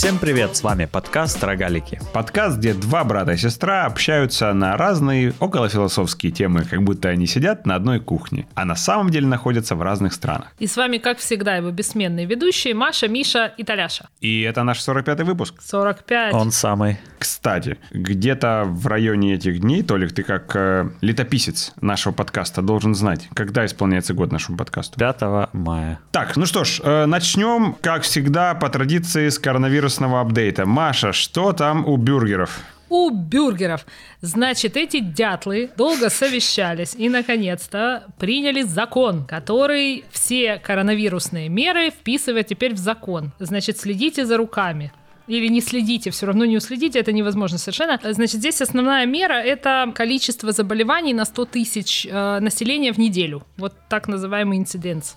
Всем привет, с вами подкаст «Рогалики». Подкаст, где два брата и сестра общаются на разные околофилософские темы, как будто они сидят на одной кухне, а на самом деле находятся в разных странах. И с вами, как всегда, его бессменные ведущие Маша, Миша и Таляша. И это наш 45-й выпуск. 45. Он самый. Кстати, где-то в районе этих дней, Толик, ты как э, летописец нашего подкаста должен знать, когда исполняется год нашему подкасту. 5 мая. Так, ну что ж, э, начнем, как всегда, по традиции с коронавирусного апдейта. Маша, что там у бюргеров? у бюргеров. Значит, эти дятлы долго совещались и, наконец-то, приняли закон, который все коронавирусные меры вписывает теперь в закон. Значит, следите за руками или не следите, все равно не уследите, это невозможно совершенно. Значит, здесь основная мера — это количество заболеваний на 100 тысяч э, населения в неделю. Вот так называемый инциденс.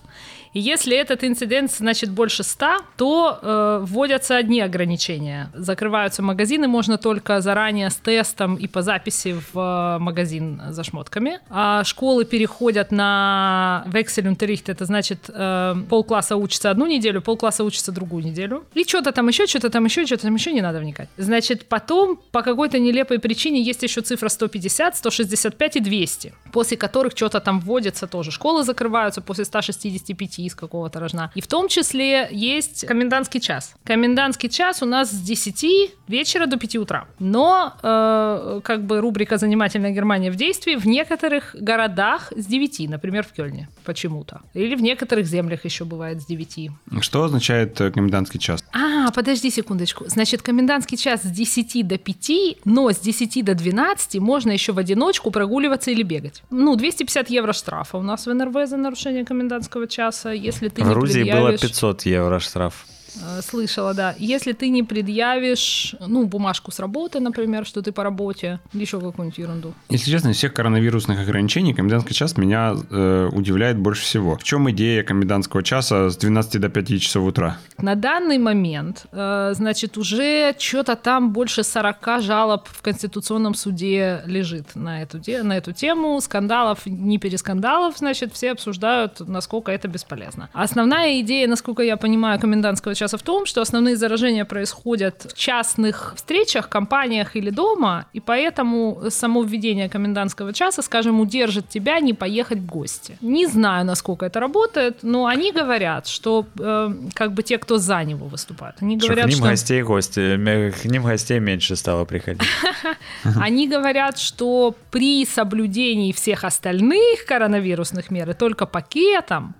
И если этот инцидент значит больше 100, то э, вводятся одни ограничения. Закрываются магазины, можно только заранее с тестом и по записи в э, магазин за шмотками. А школы переходят на Wechselunterricht, это значит э, полкласса учится одну неделю, полкласса учится другую неделю. И что-то там еще, что-то там еще, что-то там еще не надо вникать. Значит, потом по какой-то нелепой причине есть еще цифра 150, 165 и 200, после которых что-то там вводится тоже. Школы закрываются после 165 из какого-то рожна. И в том числе есть комендантский час. Комендантский час у нас с 10 вечера до 5 утра. Но э, как бы рубрика «Занимательная Германия в действии» в некоторых городах с 9, например, в Кёльне почему-то. Или в некоторых землях еще бывает с 9. Что означает э, комендантский час? А, подожди секундочку. Значит, комендантский час с 10 до 5, но с 10 до 12 можно еще в одиночку прогуливаться или бегать. Ну, 250 евро штрафа у нас в НРВ за нарушение комендантского часа если ты в не Грузии предъявишь... было 500 евро штраф. Э, слышала, да. Если ты не предъявишь, ну, бумажку с работы, например, что ты по работе, еще какую-нибудь ерунду. Если честно, из всех коронавирусных ограничений комендантский час меня э, удивляет больше всего. В чем идея комендантского часа с 12 до 5 часов утра? На данный момент, э, значит, уже что-то там больше 40 жалоб в Конституционном суде лежит на эту, на эту тему. Скандалов, не перескандалов, значит, все обсуждают, насколько это бесполезно. Основная идея, насколько я понимаю, комендантского часа заключаться в том, что основные заражения происходят в частных встречах, компаниях или дома, и поэтому само введение комендантского часа, скажем, удержит тебя не поехать в гости. Не знаю, насколько это работает, но они говорят, что э, как бы те, кто за него выступают, они говорят, что... К ним что... гостей гости, к ним гостей меньше стало приходить. Они говорят, что при соблюдении всех остальных коронавирусных мер и только пакетом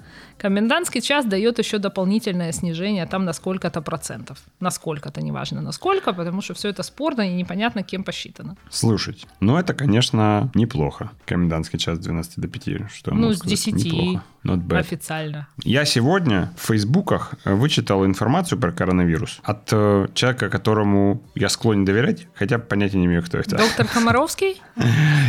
Комендантский час дает еще дополнительное снижение там на сколько-то процентов. На сколько-то, неважно на сколько, потому что все это спорно и непонятно, кем посчитано. Слушать, ну это, конечно, неплохо. Комендантский час с 12 до 5, что Ну, с 10. Неплохо. Not bad. Официально. Я сегодня в фейсбуках вычитал информацию про коронавирус от э, человека, которому я склонен доверять, хотя понятия не имею, кто это. Доктор Комаровский?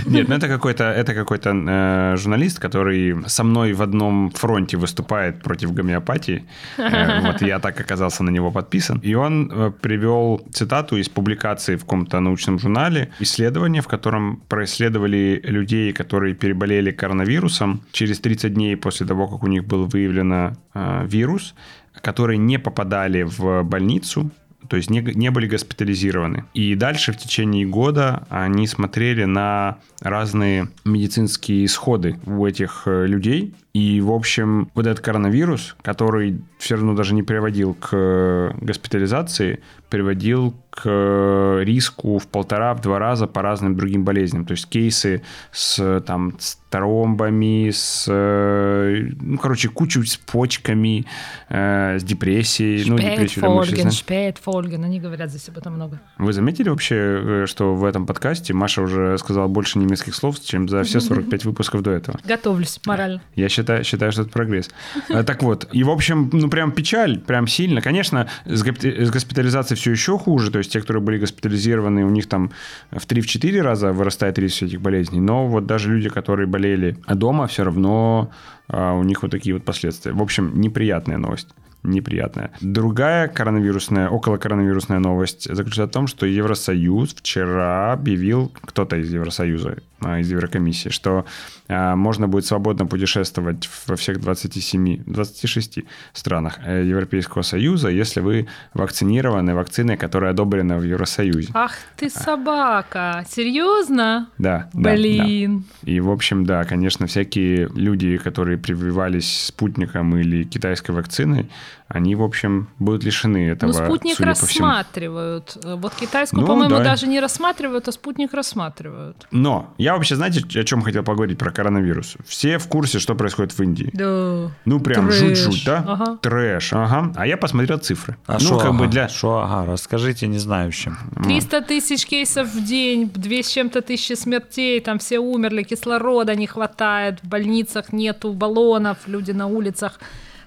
Нет, ну это какой-то это какой-то э, журналист, который со мной в одном фронте выступает против гомеопатии. Э, вот я так оказался на него подписан. И он э, привел цитату из публикации в каком-то научном журнале, исследование, в котором происследовали людей, которые переболели коронавирусом через 30 дней после того, как у них был выявлен э, вирус, которые не попадали в больницу, то есть не, не были госпитализированы. И дальше в течение года они смотрели на разные медицинские исходы у этих людей. И, в общем, вот этот коронавирус, который все равно даже не приводил к э, госпитализации, приводил к риску в полтора-два раза по разным другим болезням. То есть кейсы с, там, с тромбами, с, э, ну, короче, кучу с почками, э, с депрессией. Шпейтфольген, ну, депрессию, Шпейтфольген, они говорят здесь об этом много. Вы заметили вообще, э, что в этом подкасте Маша уже сказала больше немецких слов, чем за все 45 выпусков до этого? Готовлюсь морально. Я считаю, считаю что это прогресс. Так вот, и, в общем, ну, прям печаль, прям сильно. Конечно, с госпитализацией все еще хуже, то есть те, которые были госпитализированы, у них там в 3-4 раза вырастает риск этих болезней, но вот даже люди, которые болели дома, все равно а, у них вот такие вот последствия. В общем, неприятная новость. Неприятная. Другая коронавирусная, около коронавирусная новость заключается в том, что Евросоюз вчера объявил, кто-то из Евросоюза, а, из Еврокомиссии, что а, можно будет свободно путешествовать во всех 27, 26 странах э, Европейского Союза, если вы вакцинированы вакциной, которая одобрена в Евросоюзе. Ах ты собака! Серьезно? Да. да, Блин. да. И, в общем, да, конечно, всякие люди, которые прививались спутником или китайской вакциной, они, в общем, будут лишены этого. Ну, спутник судя по всему. рассматривают. Вот китайскую, Ну, по-моему, да. даже не рассматривают, а спутник рассматривают. Но я вообще, знаете, о чем хотел поговорить про коронавирус? Все в курсе, что происходит в Индии. Да. Ну, прям жуть-жуть, да? Ага. Трэш, ага. А я посмотрел цифры. А ну, шо, как бы ага, для... шо, ага, расскажите незнающим. 300 тысяч кейсов в день, 2 с чем-то тысячи смертей, там все умерли, кислорода не хватает, в больницах нету баллонов, люди на улицах,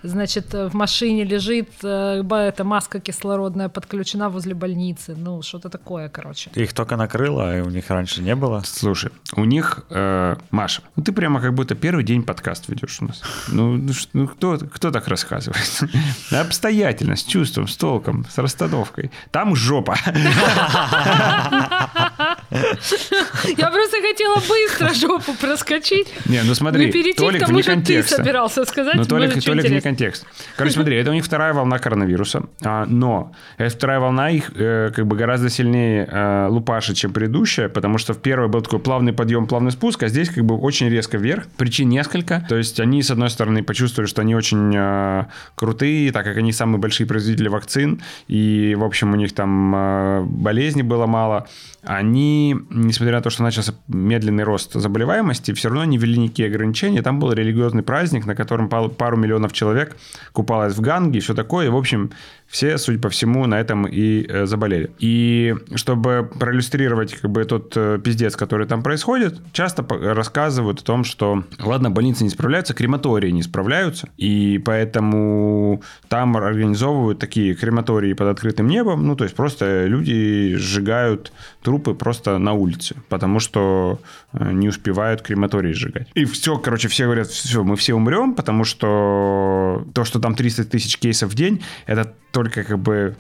значит, в машине лежит э, ба- эта маска кислородная подключена возле больницы. Ну, что-то такое, короче. Их только накрыло, а у них раньше не было. Слушай, у них, э, Маша, ну ты прямо как будто первый день подкаст ведешь у нас. Ну, ну, ну, кто, кто так рассказывает? Обстоятельно, с чувством, с толком, с расстановкой. Там жопа. Я просто хотела быстро жопу проскочить. Не, ну смотри, перейти Толик к тому, что ты контекста. собирался сказать. Ну, Толик, Толик вне интересно. контекст. Короче, смотри, это у них вторая волна коронавируса, а, но эта вторая волна их э, как бы гораздо сильнее э, лупашит, чем предыдущая, потому что в первой был такой плавный подъем, плавный спуск, а здесь как бы очень резко вверх. Причин несколько. То есть они, с одной стороны, почувствовали, что они очень э, крутые, так как они самые большие производители вакцин, и, в общем, у них там болезней было мало. Они, несмотря на то, что начался медленный рост заболеваемости, все равно не ввели никакие ограничения. Там был религиозный праздник, на котором пару миллионов человек купалось в Ганге и все такое. И, в общем, все, судя по всему, на этом и э, заболели. И чтобы проиллюстрировать как бы тот э, пиздец, который там происходит, часто рассказывают о том, что, ладно, больницы не справляются, крематории не справляются, и поэтому там организовывают такие крематории под открытым небом, ну, то есть просто люди сжигают трупы просто на улице, потому что э, не успевают крематории сжигать. И все, короче, все говорят, все, мы все умрем, потому что то, что там 300 тысяч кейсов в день, это только как бы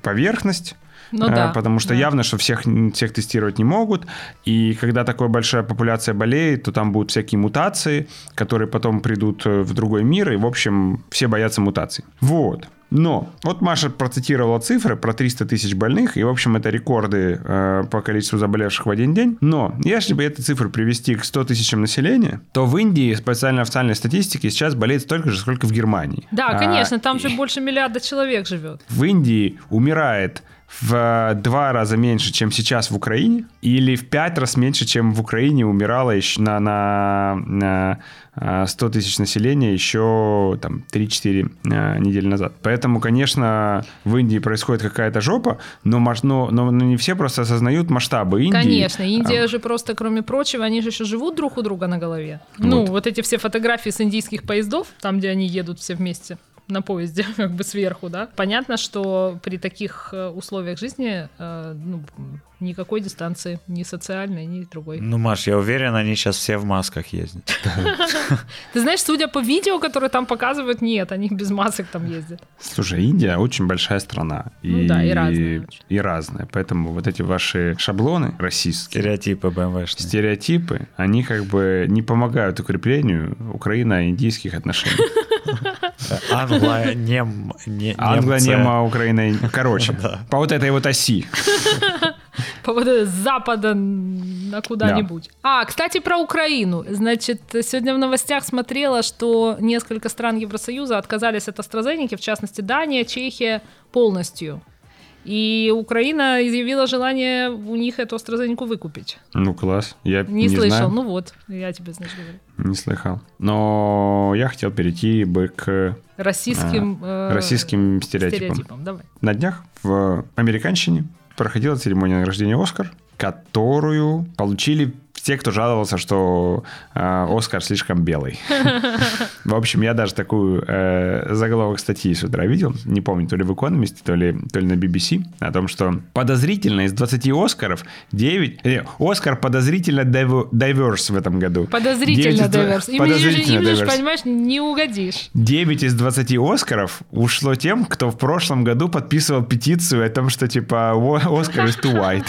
поверхность, Ну Э, да, потому что да. явно, что всех, всех тестировать не могут. И когда такая большая популяция болеет, то там будут всякие мутации, которые потом придут э, в другой мир. И, в общем, все боятся мутаций. Вот. Но вот Маша процитировала цифры про 300 тысяч больных, и, в общем, это рекорды э, по количеству заболевших в один день. Но если бы эту цифру привести к 100 тысячам населения, то в Индии, специально официальной статистике, сейчас болеет столько же, сколько в Германии. Да, А, конечно, там же больше миллиарда человек живет. в Индии умирает в э, два раза меньше, чем сейчас в Украине, или в пять раз меньше, чем в Украине умирало еще на, на, на э, 100 тысяч населения еще там 3-4 э, недели назад. Поэтому, конечно, в Индии происходит какая-то жопа, но, но, но, но не все просто осознают масштабы Индии. Конечно, Индия А, же просто, кроме прочего, они же еще живут друг у друга на голове. Ну, Вот. вот эти все фотографии с индийских поездов, там, где они едут все вместе на поезде, как бы сверху, да. Понятно, что при таких э, условиях жизни э, ну, никакой дистанции, ни социальной, ни другой. Ну, Маш, я уверен, они сейчас все в масках ездят. Ты знаешь, судя по видео, которое там показывают, нет, они без масок там ездят. Слушай, Индия очень большая страна. Ну да, и разная. И разная. Поэтому вот эти ваши шаблоны российские, Стереотипы БМВшные. стереотипы, они как бы не помогают укреплению украино-индийских отношений. Англо, нем, не, Англо, немцы. Немо, Украина. Короче, по вот этой вот оси. По вот с запада на куда-нибудь. А, кстати, про Украину. Значит, сегодня в новостях смотрела, что несколько стран Евросоюза отказались от AstraZeneca, в частности, Дания, Чехия полностью. И Украина изъявила желание у них эту AstraZeneca выкупить. Ну, класс. Я Не, не, слышал. знаю, Ну вот, я тебе, значит, говорю. не слыхал. Но я хотел перейти бы к Российским, э, российским стереотипам. стереотипам. Давай. На днях в американщине проходила церемония награждения «Оскар», которую получили те, кто жаловался, что э, «Оскар» слишком белый. В общем, я даже такую э, заголовок статьи с утра видел, не помню, то ли в Economist, то ли, то ли на BBC, о том, что подозрительно из 20 Оскаров 9... Э, Оскар подозрительно дайверс в этом году. Подозрительно дайверс. Им, подозрительно им, им же, diverse. понимаешь, не угодишь. 9 из 20 Оскаров ушло тем, кто в прошлом году подписывал петицию о том, что типа «О- Оскар is too white.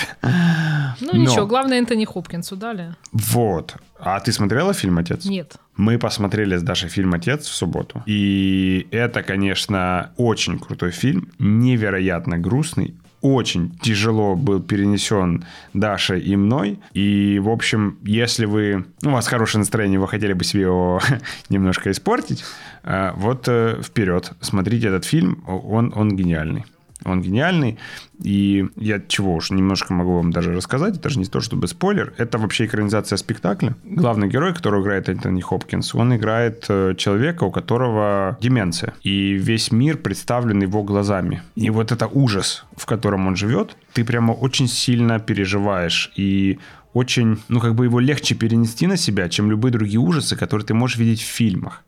Ну ничего, главное Энтони Хопкинсу дали. Вот. А ты смотрела фильм «Отец»? Нет. Мы посмотрели с Дашей фильм «Отец» в субботу. И это, конечно, очень крутой фильм, невероятно грустный, очень тяжело был перенесен Дашей и мной. И, в общем, если вы... Ну, у вас хорошее настроение, вы хотели бы себе его немножко испортить, э, вот э, вперед, смотрите этот фильм, он, он гениальный. Он гениальный, и я чего уж немножко могу вам даже рассказать, это же не то чтобы спойлер, это вообще экранизация спектакля. Главный герой, которого играет Энтони Хопкинс, он играет э, человека, у которого деменция, и весь мир представлен его глазами. И вот это ужас, в котором он живет, ты прямо очень сильно переживаешь, и очень, ну, как бы его легче перенести на себя, чем любые другие ужасы, которые ты можешь видеть в фильмах.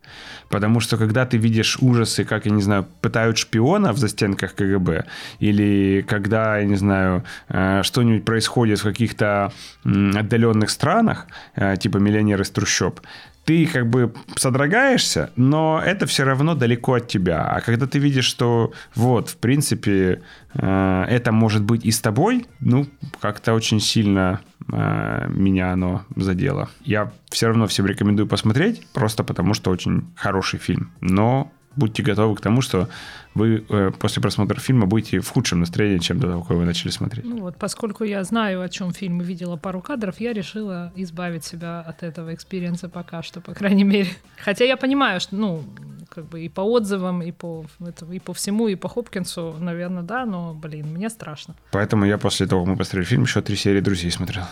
Потому что когда ты видишь ужасы, как, я не знаю, пытают шпиона в застенках КГБ, или когда, я не знаю, э, что-нибудь происходит в каких-то отдаленных странах, э, типа «Миллионер из трущоб», ты как бы содрогаешься, но это все равно далеко от тебя. А когда ты видишь, что вот, в принципе, э, это может быть и с тобой, ну, как-то очень сильно э, меня оно задело. Я все равно всем рекомендую посмотреть, просто потому что очень хороший фильм. Но будьте готовы к тому, что вы э, после просмотра фильма будете в худшем настроении, чем до того, как вы начали смотреть. Ну вот, поскольку я знаю, о чем фильм и видела пару кадров, я решила избавить себя от этого experience а пока что, по крайней мере. Хотя я понимаю, что, ну, как бы и по отзывам, и по, это, и по всему, и по Хопкинсу, наверное, да, но, блин, мне страшно. Поэтому я после того, как мы посмотрели фильм, еще три серии «Друзей» смотрел.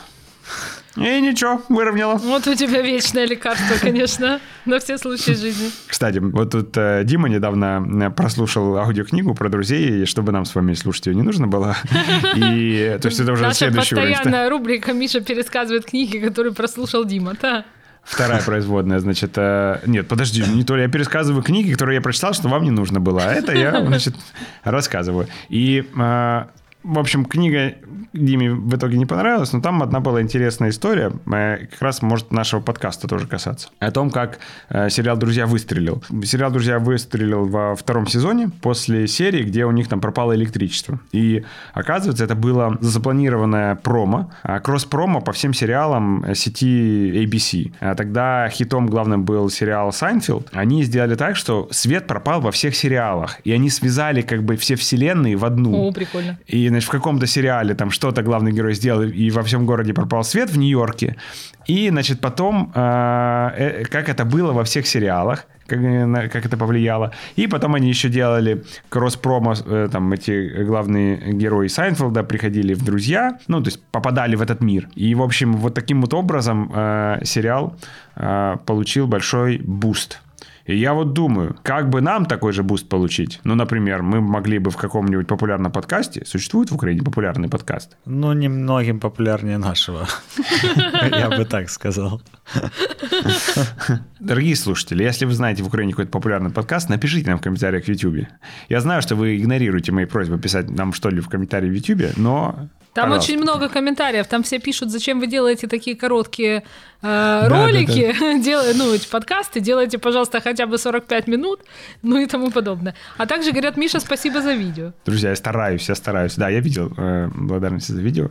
И ничего, выровняла. Вот у тебя вечное лекарство, конечно, на все случаи жизни. Кстати, вот тут э, Дима недавно э, прослушал аудиокнигу про друзей, и чтобы нам с вами слушать ее не нужно было. И то есть это уже Наша следующий уровень. постоянная рубрика «Миша пересказывает книги, которые прослушал Дима», да. Вторая производная, значит, э, нет, подожди, не то ли я пересказываю книги, которые я прочитал, что вам не нужно было, а это я, значит, рассказываю. И, э, в общем, книга Диме в итоге не понравилась, но там одна была интересная история, э, как раз может нашего подкаста тоже касаться. О том, как э, сериал «Друзья» выстрелил. Сериал «Друзья» выстрелил во втором сезоне после серии, где у них там пропало электричество. И, оказывается, это было запланированное промо, а, кросс-промо по всем сериалам э, сети ABC. А Тогда хитом главным был сериал «Seinfeld». Они сделали так, что свет пропал во всех сериалах, и они связали как бы все вселенные в одну. О, прикольно. И, значит, в каком-то сериале там что-то главный герой сделал, и во всем городе пропал свет в Нью-Йорке. И, значит, потом, э, э, как это было во всех сериалах, как, э, как это повлияло. И потом они еще делали кросс-промо, э, там эти главные герои Сайнфилда приходили в «Друзья», ну, то есть попадали в этот мир. И, в общем, вот таким вот образом э, сериал э, получил большой буст. И я вот думаю, как бы нам такой же буст получить? Ну, например, мы могли бы в каком-нибудь популярном подкасте, существует в Украине популярный подкаст? Ну, немногим популярнее нашего. Я бы так сказал. Дорогие слушатели, если вы знаете в Украине какой-то популярный подкаст, напишите нам в комментариях в YouTube. Я знаю, что вы игнорируете мои просьбы писать нам что ли в комментарии в YouTube, но... Там пожалуйста. очень много комментариев, там все пишут, зачем вы делаете такие короткие э, ролики, Дел- ну, эти подкасты, делайте, пожалуйста, хотя бы 45 минут, ну и тому подобное. А также говорят, Миша, спасибо за видео. Друзья, я стараюсь, я стараюсь. Да, я видел э, благодарности за видео.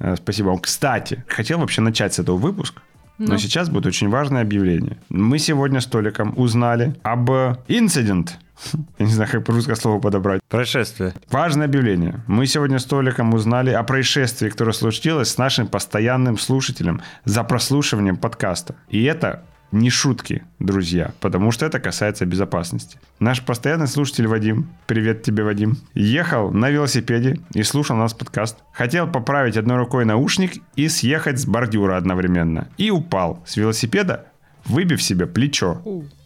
Э, спасибо вам. Кстати, хотел вообще начать с этого выпуска. Но Ну. сейчас будет очень важное объявление. Мы сегодня с Толиком узнали об инцидент. Я не знаю, как по-русски слово подобрать. Происшествие. Важное объявление. Мы сегодня с Толиком узнали о происшествии, которое случилось с нашим постоянным слушателем за прослушиванием подкаста. И это не шутки, друзья, потому что это касается безопасности. Наш постоянный слушатель Вадим, привет тебе, Вадим, ехал на велосипеде и слушал наш подкаст. Хотел поправить одной рукой наушник и съехать с бордюра одновременно. И упал с велосипеда, выбив себе плечо.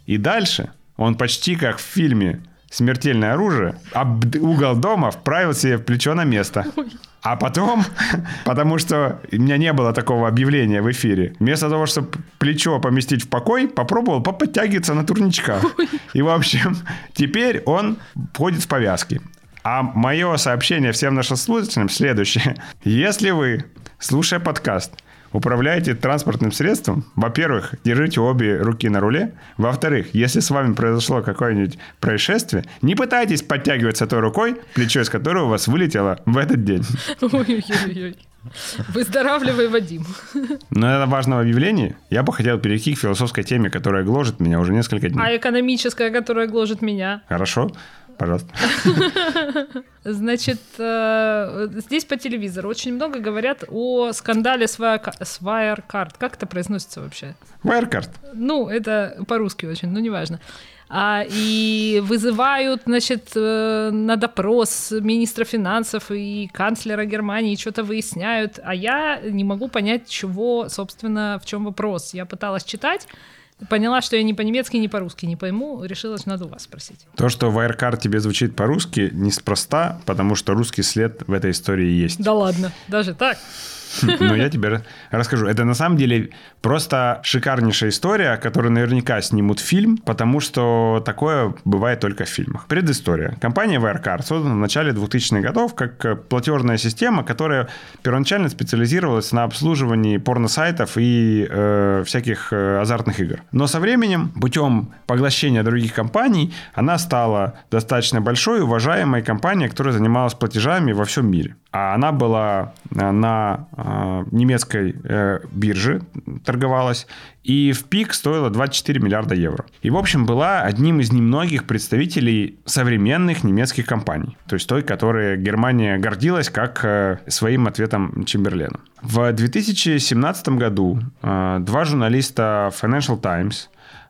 И дальше он почти как в фильме «Смертельное оружие» об угол дома вправил себе плечо на место. А потом, потому что у меня не было такого объявления в эфире, вместо того, чтобы плечо поместить в покой, попробовал поподтягиваться на турничках. И, в общем, теперь он ходит с повязки. А мое сообщение всем нашим слушателям следующее. Если вы, слушая подкаст, управляете транспортным средством, во-первых, держите обе руки на руле. Во-вторых, если с вами произошло какое-нибудь происшествие, не пытайтесь подтягиваться той рукой, плечо из которой у вас вылетело в этот день. Ой-ой-ой. Выздоравливай, Вадим. Но это важное объявление. Я бы хотел перейти к философской теме, которая гложет меня уже несколько дней. А экономическая, которая гложет меня? Хорошо? Пожалуйста. Значит, э, здесь по телевизору очень много говорят о скандале с Wirecard. Как это произносится вообще? Wirecard. Ну, это по-русски очень, но неважно. А, и вызывают, значит, э, на допрос министра финансов и канцлера Германии, что-то выясняют, а я не могу понять, чего, собственно, в чем вопрос. Я пыталась читать, Поняла, что я ни по-немецки, ни по-русски не пойму, решила, что надо у вас спросить. То, что Wirecard тебе звучит по-русски, неспроста, потому что русский след в этой истории есть. Да ладно, даже так? Но я тебе расскажу. Это на самом деле просто шикарнейшая история, которую наверняка снимут фильм, потому что такое бывает только в фильмах. Предыстория. Компания Wirecard создана в начале 2000-х годов как платежная система, которая первоначально специализировалась на обслуживании порносайтов и э, всяких э, азартных игр. Но со временем, путем поглощения других компаний, она стала достаточно большой уважаемой компанией, которая занималась платежами во всем мире. А она была э, на э, немецкой э, бирже, торговалась, и в пик стоила 24 миллиарда евро. И, в общем, была одним из немногих представителей современных немецких компаний, то есть той, которой Германия гордилась как своим ответом Чемберлену. В 2017 году два журналиста Financial Times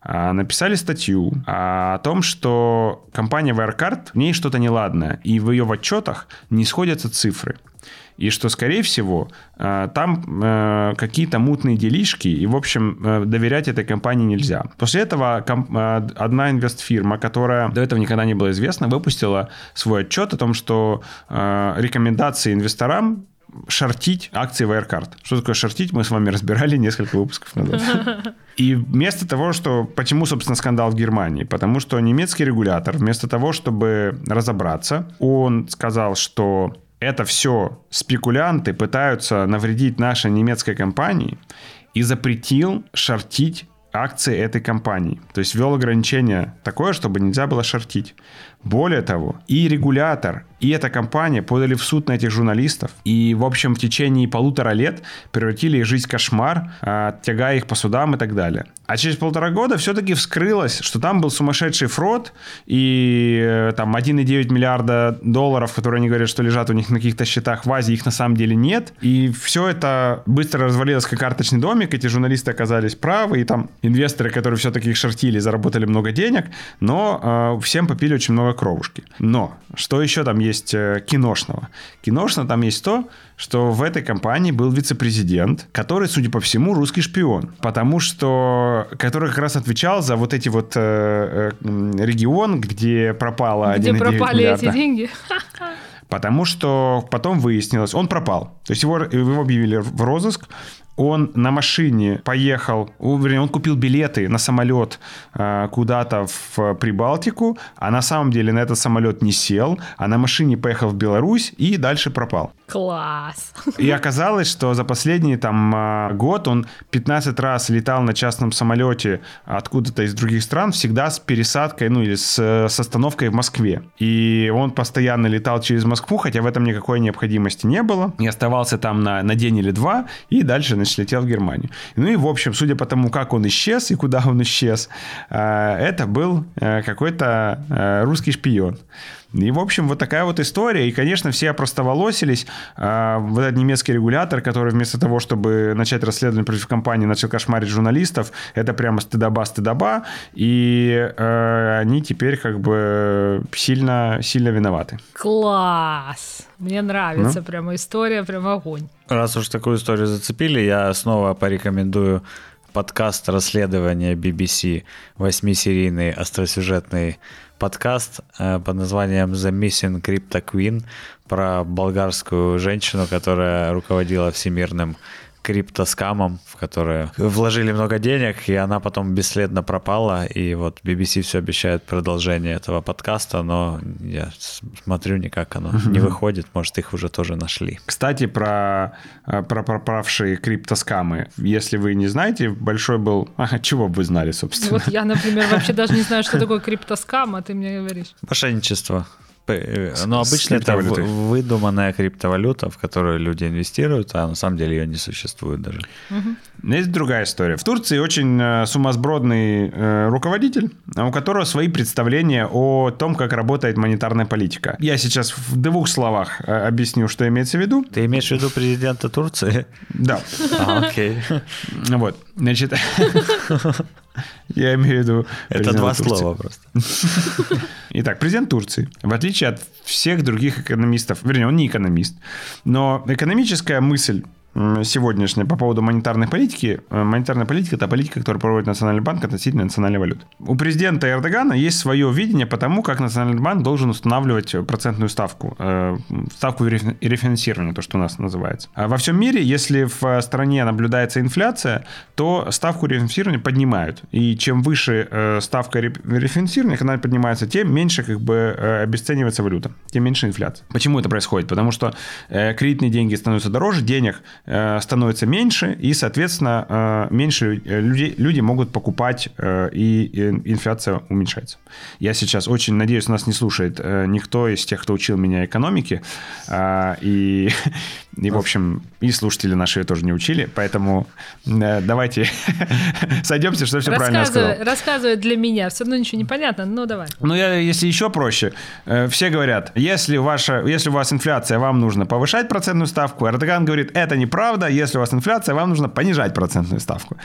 написали статью о том, что компания Wirecard, в ней что-то неладное, и в ее отчетах не сходятся цифры. И что, скорее всего, э, там э, какие-то мутные делишки, и, в общем, э, доверять этой компании нельзя. После этого одна инвестфирма, которая до этого никогда не была известна, выпустила свой отчет о том, что рекомендации инвесторам шортить акции Wirecard. Что такое шортить, мы с вами разбирали несколько выпусков назад. И вместо того, что... Почему, собственно, скандал в Германии? Потому что немецкий регулятор, вместо того, чтобы разобраться, он сказал, что это все спекулянты пытаются навредить нашей немецкой компании и запретил шортить акции этой компании. То есть ввел ограничение такое, чтобы нельзя было шортить. Более того, и регулятор, и эта компания подали в суд на этих журналистов. И, в общем, в течение полутора лет превратили их жизнь в кошмар, а, тягая их по судам и так далее. А через полтора года все-таки вскрылось, что там был сумасшедший фрод, и э, там 1,9 миллиарда долларов, которые они говорят, что лежат у них на каких-то счетах в Азии, их на самом деле нет. И все это быстро развалилось как карточный домик, эти журналисты оказались правы, и там инвесторы, которые все-таки их шортили, заработали много денег, но э, всем попили очень много кровушки. Но что еще там есть э, киношного? Киношно там есть то, что в этой компании был вице-президент, который, судя по всему, русский шпион. Потому что... Который как раз отвечал за вот эти вот э, э, регион, где пропало Где пропали эти деньги. Потому что потом выяснилось, он пропал. То есть его, его объявили в розыск, он на машине поехал, вернее, он купил билеты на самолет э, куда-то в Прибалтику, а на самом деле на этот самолет не сел, а на машине поехал в Беларусь и дальше пропал. Класс. И оказалось, что за последний там а, год он 15 раз летал на частном самолете откуда-то из других стран, всегда с пересадкой, ну или с, с остановкой в Москве. И он постоянно летал через Москву, хотя в этом никакой необходимости не было. И оставался там на, на день или два, и дальше, значит, летел в Германию. Ну и, в общем, судя по тому, как он исчез и куда он исчез, а, это был э, какой-то э, русский шпион. И, в общем, вот такая вот история. И, конечно, все опростоволосились. А, вот этот немецкий регулятор, который вместо того, чтобы начать расследование против компании, начал кошмарить журналистов, это прямо стыдоба-стыдоба. И э, они теперь как бы сильно, сильно виноваты. Класс! Мне нравится ну? прямо история, прямо огонь. Раз уж такую историю зацепили, я снова порекомендую подкаст расследования BBC, восьмисерийный остросюжетный подкаст э, под названием The Missing Crypto Queen про болгарскую женщину, которая руководила всемирным криптоскамом, в которые вложили много денег, и она потом бесследно пропала. И вот BBC все обещает продолжение этого подкаста, но я смотрю, никак оно не выходит. Может, их уже тоже нашли. Кстати, про, э, про пропавшие криптоскамы. Если вы не знаете, большой был... Ага, чего бы вы знали, собственно? Вот я, например, вообще даже не знаю, что такое криптоскам, а ты мне говоришь. Мошенничество. Э, Но обычно это выдуманная криптовалюта, в которую люди инвестируют, а на самом деле ее не существует даже. Но Есть другая история. В Турции очень э, сумасбродный э, руководитель, а у которого свои представления о том, как работает монетарная политика. Я сейчас в двух словах объясню, что имеется в виду. Ты имеешь в виду президента Турции? Да. А, окей. Вот. Значит, я имею в виду... Это два Турции. слова просто. Итак, президент Турции, в отличие от всех других экономистов, вернее, он не экономист, но экономическая мысль сегодняшняя по поводу монетарной политики. э, Монетарная политика – это политика, которую проводит Национальный банк относительно национальной валюты. У президента Эрдогана есть свое видение по тому, как Национальный банк должен устанавливать процентную ставку, э, ставку рефин- рефинансирования, то, что у нас называется. А во всем мире, если в стране наблюдается инфляция, то ставку рефинансирования поднимают. И чем выше э, ставка ре- рефинансирования, когда она поднимается, тем меньше как бы обесценивается валюта, тем меньше инфляция. Почему это происходит? Потому что кредитные деньги становятся дороже, денег становится меньше, и, соответственно, э, меньше э, людей, люди могут покупать, э, и инфляция уменьшается. Я сейчас очень надеюсь, нас не слушает э, никто из тех, кто учил меня экономике, и, и, в общем, и слушатели наши тоже не учили, поэтому э, давайте сойдемся, что все правильно сказал. Рассказывай, для меня. Все равно ничего не понятно, но давай. Ну, я, если еще проще, э, все говорят, если, ваша, если у вас инфляция, вам нужно повышать процентную ставку. Эрдоган говорит, это неправда, если у вас инфляция, вам нужно понижать процентную ставку.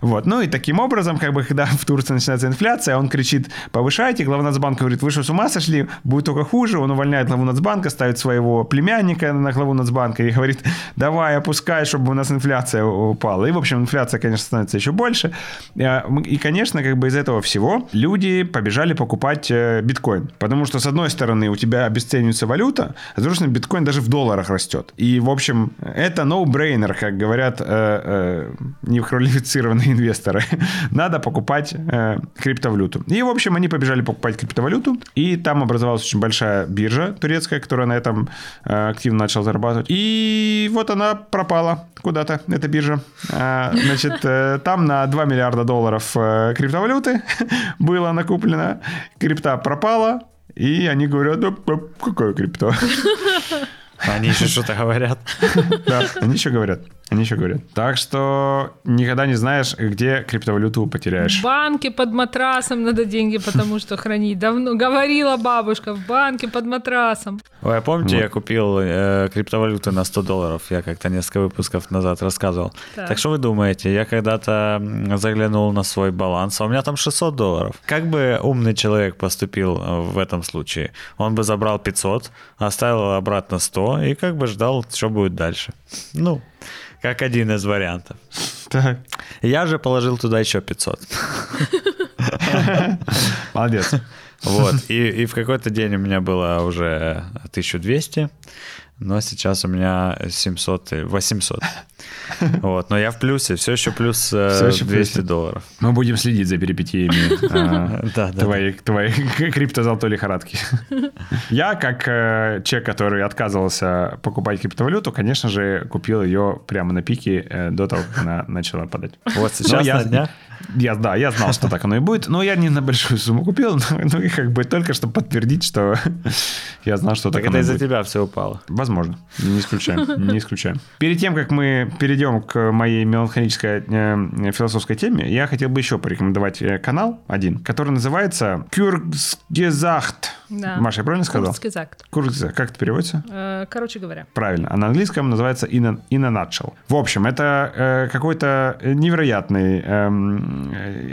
Вот. Ну и таким образом, как бы, когда в Турции начинается инфляция, он кричит, повышайте, глава Нацбанка говорит, вы что, с ума сошли, будет только хуже, он увольняет главу Нацбанка, ставит своего племянника на главу Нацбанка и говорит, давай, опускай, чтобы у нас инфляция упала. И, в общем, инфляция, конечно, становится еще больше. Э, И, конечно, как бы из этого всего люди побежали покупать э, биткоин. Потому что, с одной стороны, у тебя обесценивается валюта, а с другой стороны, биткоин даже в долларах растет. И, в общем, это no-brainer, как говорят э, э, неквалифицированные инвесторы. Надо покупать э, криптовалюту. И, в общем, они побежали покупать криптовалюту, и там образовалась очень большая биржа турецкая, которая на этом э, активно начала зарабатывать. И вот она пропала куда-то, эта биржа. Значит, там на 2 миллиарда долларов криптовалюты было накоплено, крипта пропала, и они говорят, да, какое крипто? Они еще что-то говорят. Да, они еще говорят. Они еще говорят. Так что никогда не знаешь, где криптовалюту потеряешь. В банке под матрасом надо деньги, потому что хранить. Давно говорила бабушка, в банке под матрасом. Ой, а помните, Вот. я купил э, криптовалюты на 100 долларов? Я как-то несколько выпусков назад рассказывал. Так. Так, что вы думаете? Я когда-то заглянул на свой баланс, а у меня там 600 долларов. Как бы умный человек поступил э, в этом случае? Он бы забрал 500, оставил обратно 100 и как бы ждал, что будет дальше. Ну, как один из вариантов. Так, Я же положил туда еще 500. молодец. Вот. И, и в какой-то день у меня было уже 1200, но сейчас у меня 700, и 800. Вот. Но я в плюсе, все еще плюс э, Всё еще в 200 плюсе. долларов. Мы будем следить за перипетиями да. твоей, крипто-золотой лихорадки. Я, как э, человек, который отказывался покупать криптовалюту, конечно же, купил ее прямо на пике э, до того, как она начала падать. Вот сейчас на днях. Я, да, я знал, что так оно и будет, но я не на большую сумму купил, но, ну и как бы только чтобы подтвердить, что я знал, что так, Так оно это и из-за будет. тебя все упало. Возможно, не исключаем, не исключаем. Перед тем, как мы перейдем к моей меланхолической э, философской теме, я хотел бы еще порекомендовать э, канал один, который называется Kyrgyzscht. Да. Маша, я правильно сказал? Kurzgesagt. Kurzgesagt. Как это переводится? Э, Короче говоря. Правильно. А на английском называется in a, in a nutshell. В общем, это э, какой-то невероятный эм, э,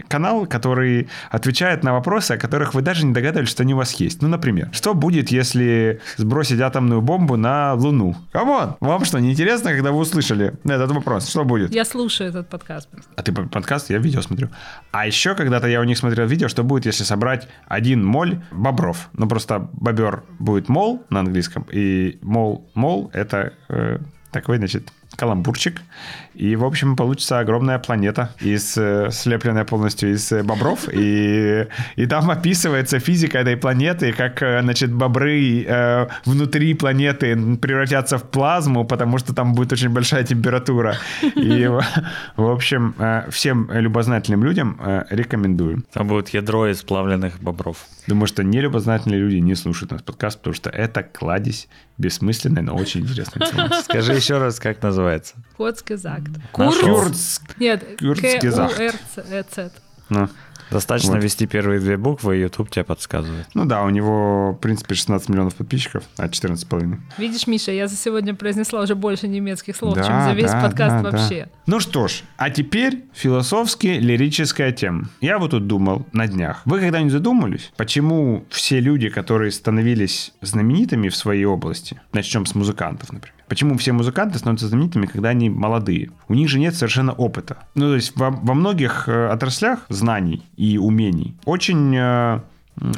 канал, который отвечает на вопросы, о которых вы даже не догадывались, что они у вас есть. Ну, например, что будет, если сбросить атомную бомбу на Луну? Come on! Вам что, не интересно, когда вы услышали этот вопрос? Что будет? Я слушаю этот подкаст. А ты по- подкаст, я видео смотрю. А еще когда-то я у них смотрел видео, что будет, если собрать один моль бобров. Ну, просто бобер будет мол на английском, и мол, мол — это э, такой, значит, каламбурчик. И, в общем, получится огромная планета, из, э, слепленная полностью из э, бобров. И, и там описывается физика этой планеты, как, э, значит, бобры э, внутри планеты превратятся в плазму, потому что там будет очень большая температура. И, в- общем, всем любознательным людям рекомендую. Там будет ядро из плавленных бобров. Думаю, что нелюбознательные люди не слушают наш подкаст, потому что это кладезь бессмысленной, но очень интересной информации. Скажи еще раз, как называется. Котский закт. Нашел. Кюрц. Нет, Курдский закт. К-У-Р-Ц. Ну, Достаточно Вот. ввести первые две буквы, и YouTube тебе подсказывает. ну да, у него, в принципе, 16 миллионов подписчиков, а 14,5. Видишь, Миша, я за сегодня произнесла уже больше немецких слов, Да, чем за весь да, подкаст да, да. вообще. Ну что ж, а теперь философски-лирическая тема. Я вот тут думал на днях. Вы когда-нибудь задумались, почему все люди, которые становились знаменитыми в своей области, начнем с музыкантов, например, Почему все музыканты становятся знаменитыми, когда они молодые? У них же нет совершенно опыта. Ну, то есть во, во многих э, отраслях знаний и умений очень э,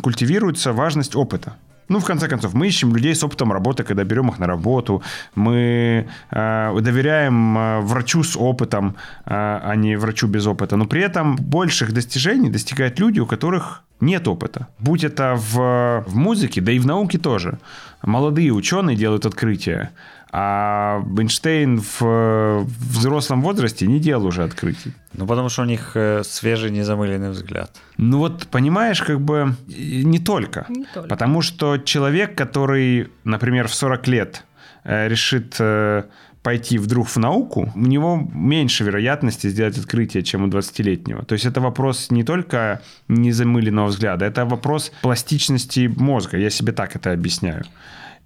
культивируется важность опыта. Ну, в конце концов, мы ищем людей с опытом работы, когда берем их на работу. Мы э, доверяем э, врачу с опытом, э, а не врачу без опыта. Но при этом больших достижений достигают люди, у которых нет опыта. Будь это в, в музыке, да и в науке тоже. Молодые ученые делают открытия, а Эйнштейн в, в взрослом возрасте не делал уже открытий. Ну, потому что у них э, свежий, незамыленный взгляд. Ну вот, понимаешь, как бы не только. Не только. Потому что человек, который, например, в 40 лет э, решит э, пойти вдруг в науку, у него меньше вероятности сделать открытие, чем у 20-летнего. То есть это вопрос не только незамыленного взгляда, это вопрос пластичности мозга. Я себе так это объясняю.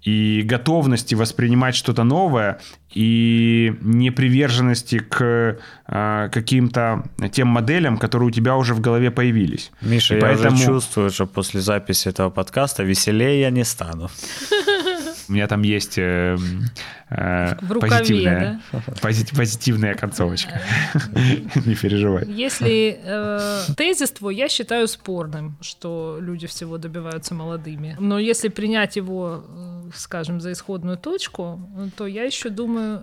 И готовности воспринимать что-то новое, и неприверженности к э, каким-то тем моделям, которые у тебя уже в голове появились. Миша, И я поэтому- уже чувствую, что после записи этого подкаста веселее я не стану. У меня там есть э, э, рукаве, позитивная, пози- позитивная концовочка. Не переживай. Если э, тезис твой, я считаю спорным, что люди всего добиваются молодыми. Но если принять его, э, скажем, за исходную точку, то я еще думаю...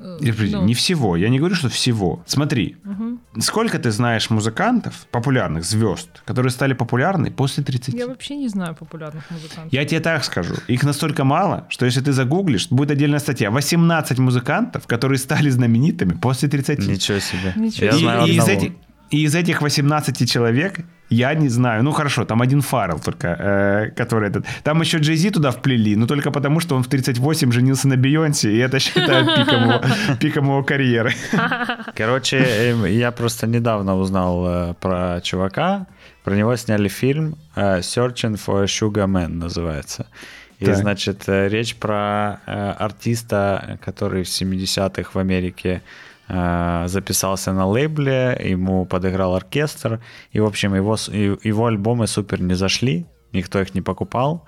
э, Или, подожди, ну, Не всего. Я не говорю, что всего. Смотри, мгм. сколько ты знаешь музыкантов, популярных звезд, которые стали популярны после 30? Я вообще не знаю популярных музыкантов. Я тебе так скажу. Их настолько мало, что если ты загуглишь, будет отдельная статья. 18 музыкантов, которые стали знаменитыми после 30. Ничего себе. Ничего Я и, знаю и из одного. этих, и из этих 18 человек я не знаю. Ну хорошо, там один Фаррелл только, э, который этот. Там еще Джей Зи туда вплели, но только потому, что он в 38 женился на Бейонсе, и это считают пиком его, пиком его карьеры. Короче, эм, я просто недавно узнал э, про чувака. Про него сняли фильм э, Searching for a Sugar Man называется. И, Так. значит, э, речь про артиста, который в 70-х в Америке записался на лейбле, ему подыграл оркестр, и, в общем, его, его альбомы супер не зашли, никто их не покупал,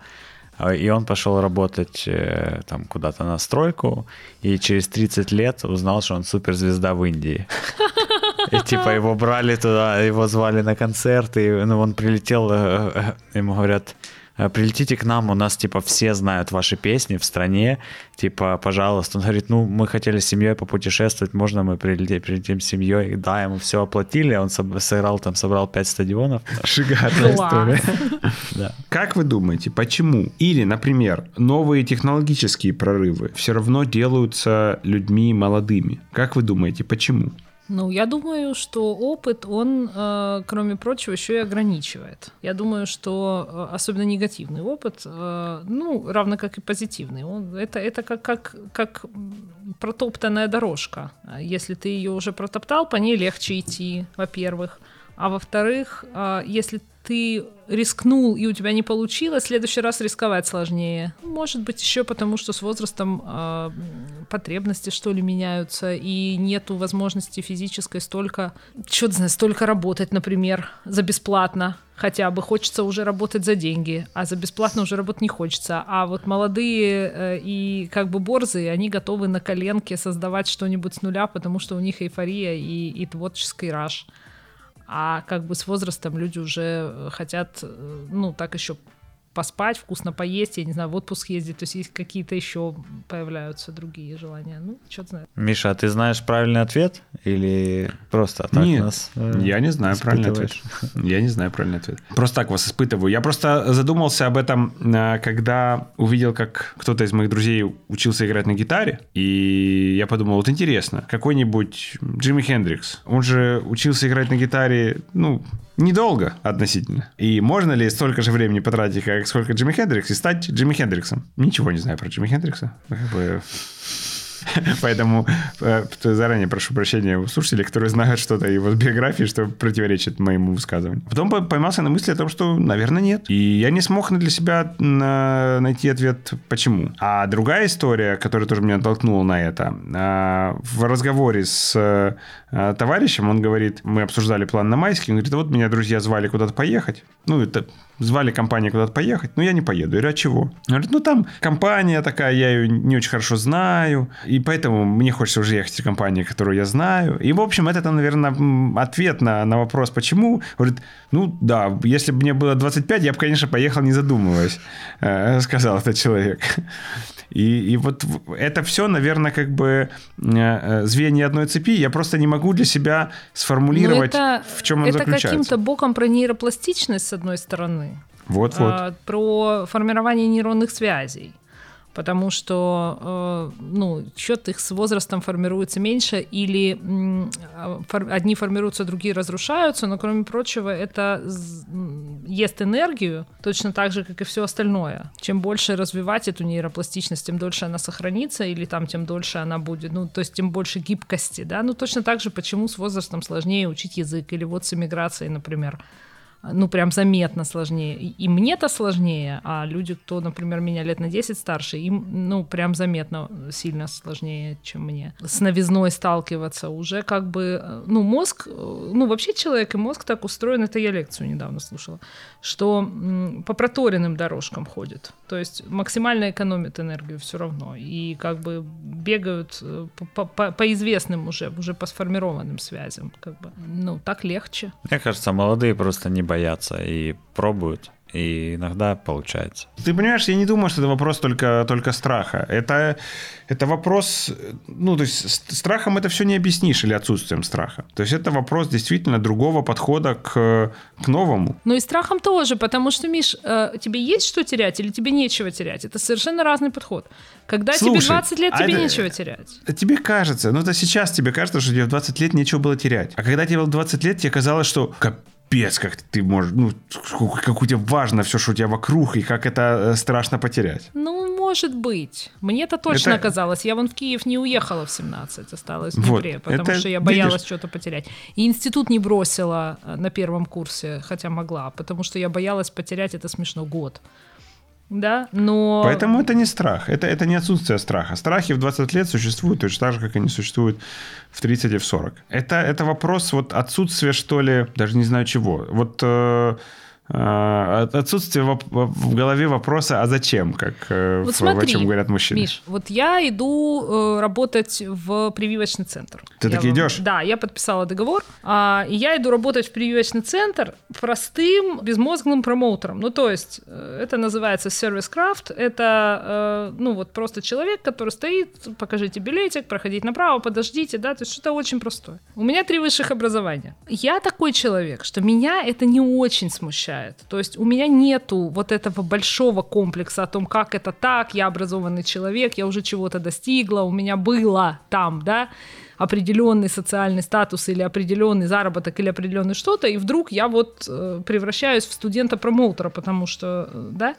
а, и он пошел работать э, там куда-то на стройку, и через 30 лет узнал, что он суперзвезда в Индии. И типа его брали туда, его звали на концерт, и ну, он прилетел, э, э, ему говорят, «Э, прилетите к нам, у нас типа все знают ваши песни в стране, типа, пожалуйста. Он говорит, ну, мы хотели с семьей попутешествовать, можно мы прилетим, прилетим с семьей? Да, ему все оплатили, он сыграл там, собрал 5 стадионов. Шикарная история. Да. Как вы думаете, почему? Или, например, новые технологические прорывы все равно делаются людьми молодыми. Как вы думаете, почему? Ну, я думаю, что опыт, он, э, кроме прочего, еще и ограничивает. Я думаю, что э, особенно негативный опыт, э, ну, равно как и позитивный, он, это, это как, как, как протоптанная дорожка. Если ты ее уже протоптал, по ней легче идти, во-первых. А во-вторых, если ты рискнул и у тебя не получилось, в следующий раз рисковать сложнее. Может быть, еще потому, что с возрастом э, потребности, что ли, меняются, и нету возможности физической столько, что знаю, столько работать, например, за бесплатно хотя бы. Хочется уже работать за деньги, а за бесплатно уже работать не хочется. А вот молодые э, и как бы борзые, они готовы на коленке создавать что-нибудь с нуля, потому что у них эйфория и, и творческий раж. А как бы с возрастом люди уже хотят, э, ну, так еще поспать, вкусно поесть, я не знаю, в отпуск ездить, то есть есть какие-то еще появляются другие желания. Ну, что-то знаю. Миша, а ты знаешь правильный ответ или просто так Нет, нас э, я не знаю правильный ответ. Я не знаю правильный ответ. Просто так вас испытываю. Я просто задумался об этом, э, когда увидел, как кто-то из моих друзей учился играть на гитаре, и я подумал, вот интересно, какой-нибудь Джимми Хендрикс, он же учился играть на гитаре, ну, недолго относительно. И можно ли столько же времени потратить, как сколько Джимми Хендрикс, и стать Джимми Хендриксом? Ничего не знаю про Джимми Хендрикса. Как бы... Поэтому э, заранее прошу прощения у слушателей, которые знают что-то его биографии, что противоречит моему высказыванию. Потом по- поймался на мысли о том, что, наверное, нет. И я не смог для себя на- найти ответ, почему. А другая история, которая тоже меня натолкнула на это, а, в разговоре с э, товарищем, он говорит, мы обсуждали план на майский, он говорит, вот меня друзья звали куда-то поехать. Ну, это звали компанию куда-то поехать, но я не поеду. Я говорю, а чего? Он говорит, ну там компания такая, я ее не очень хорошо знаю, и поэтому мне хочется уже ехать в компанию, которую я знаю. И, в общем, это, наверное, ответ на, на вопрос, почему. Говорит, ну да, если бы мне было 25, я бы, конечно, поехал, не задумываясь, э, сказал этот человек. И, и вот это все, наверное, как бы э, э, звенья одной цепи. Я просто не могу для себя сформулировать, Ну, это, в чем он это заключается. каким-то боком про нейропластичность, с одной стороны, Вот-вот. а, про формирование нейронных связей. Потому что, э, ну, счет их с возрастом формируется меньше, или фор- одни формируются, другие разрушаются, но, кроме прочего, это ест энергию, точно так же, как и все остальное. Чем больше развивать эту нейропластичность, тем дольше она сохранится, или там тем дольше она будет, ну, то есть тем больше гибкости, да, ну, точно так же, почему с возрастом сложнее учить язык, или вот с эмиграцией, например, ну, прям заметно сложнее. И, мне-то сложнее, а люди, кто, например, меня лет на 10 старше, им, ну, прям заметно сильно сложнее, чем мне. С новизной сталкиваться уже как бы, э, ну, мозг, э, ну, вообще человек и мозг так устроен, это я лекцию недавно слушала, что по проторенным дорожкам ходит. То есть максимально экономит энергию все равно. И как бы бегают э, по, по- по известным уже, уже по сформированным связям. Как бы. Ну, так легче. Мне кажется, молодые просто не боятся и пробуют, и иногда получается. Ты понимаешь, я не думаю, что это вопрос только, только страха. Это, это вопрос, ну, то есть с- страхом это все не объяснишь или отсутствием страха. То есть это вопрос действительно другого подхода к, к новому. Ну и страхом тоже, потому что, Миш, э, тебе есть что терять или тебе нечего терять? Это совершенно разный подход. Когда тебе Слушай, 20 лет, а тебе это- нечего терять. Тебе кажется, ну это сейчас тебе кажется, что тебе в 20 лет нечего было терять. А когда тебе было 20 лет, тебе казалось, что капец, как ты можешь, ну, как у тебя важно все, что у тебя вокруг, и как это э, страшно потерять. Ну, может быть. Мне-то точно Это- казалось. Я вон в Киев не уехала в 17, осталась в Вот, Днепре, потому это, что я боялась видишь? что-то потерять. И институт не бросила э, на первом курсе, хотя могла, потому что я боялась потерять, это смешно, год. Да, но... Поэтому это не страх, это, это не отсутствие страха. Страхи в 20 лет существуют точно так же, как они существуют в 30 и в 40. Это, это вопрос вот отсутствия, что ли, даже не знаю чего. Вот э, отсутствие воп- в голове вопроса «а зачем?», как э, Вот в- смотри, о чем говорят мужчины. Миш, вот я иду э, работать в прививочный центр. Ты Я таки идешь? Да, я подписала договор, а, и я иду работать в прививочный центр простым, безмозглым промоутером. Ну, то есть, э, это называется сервис крафт, это, ну, вот просто человек, который стоит, покажите билетик, проходите направо, подождите, да, то есть что-то очень простое. У меня три высших образования. Я такой человек, что меня это не очень смущает. То есть у меня нету вот этого большого комплекса о том, как это так, я образованный человек, я уже чего-то достигла, у меня было там, да, определенный социальный статус или определенный заработок или определенный что-то, и вдруг я вот э, превращаюсь в студента-промоутера, потому что, э, да,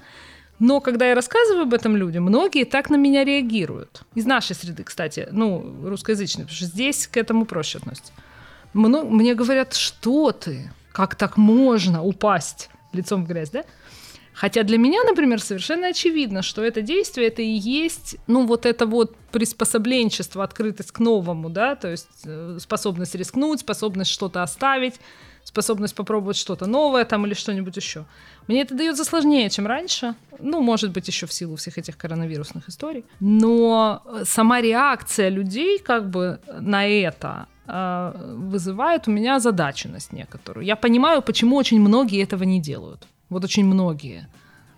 но когда я рассказываю об этом людям, многие так на меня реагируют. Из нашей среды, кстати, ну, русскоязычной, потому что здесь к этому проще относятся. Мне говорят, что ты? Как так можно упасть лицом в грязь, да? Хотя для меня, например, совершенно очевидно, что это действие, это и есть, ну, вот это вот приспособленчество, открытость к новому, да, то есть э, способность рискнуть, способность что-то оставить, способность попробовать что-то новое там или что-нибудь еще. Мне это дается сложнее, чем раньше. Ну, может быть, еще в силу всех этих коронавирусных историй. Но э, сама реакция людей как бы на это э, вызывает у меня озадаченность некоторую. Я понимаю, почему очень многие этого не делают. Вот очень многие,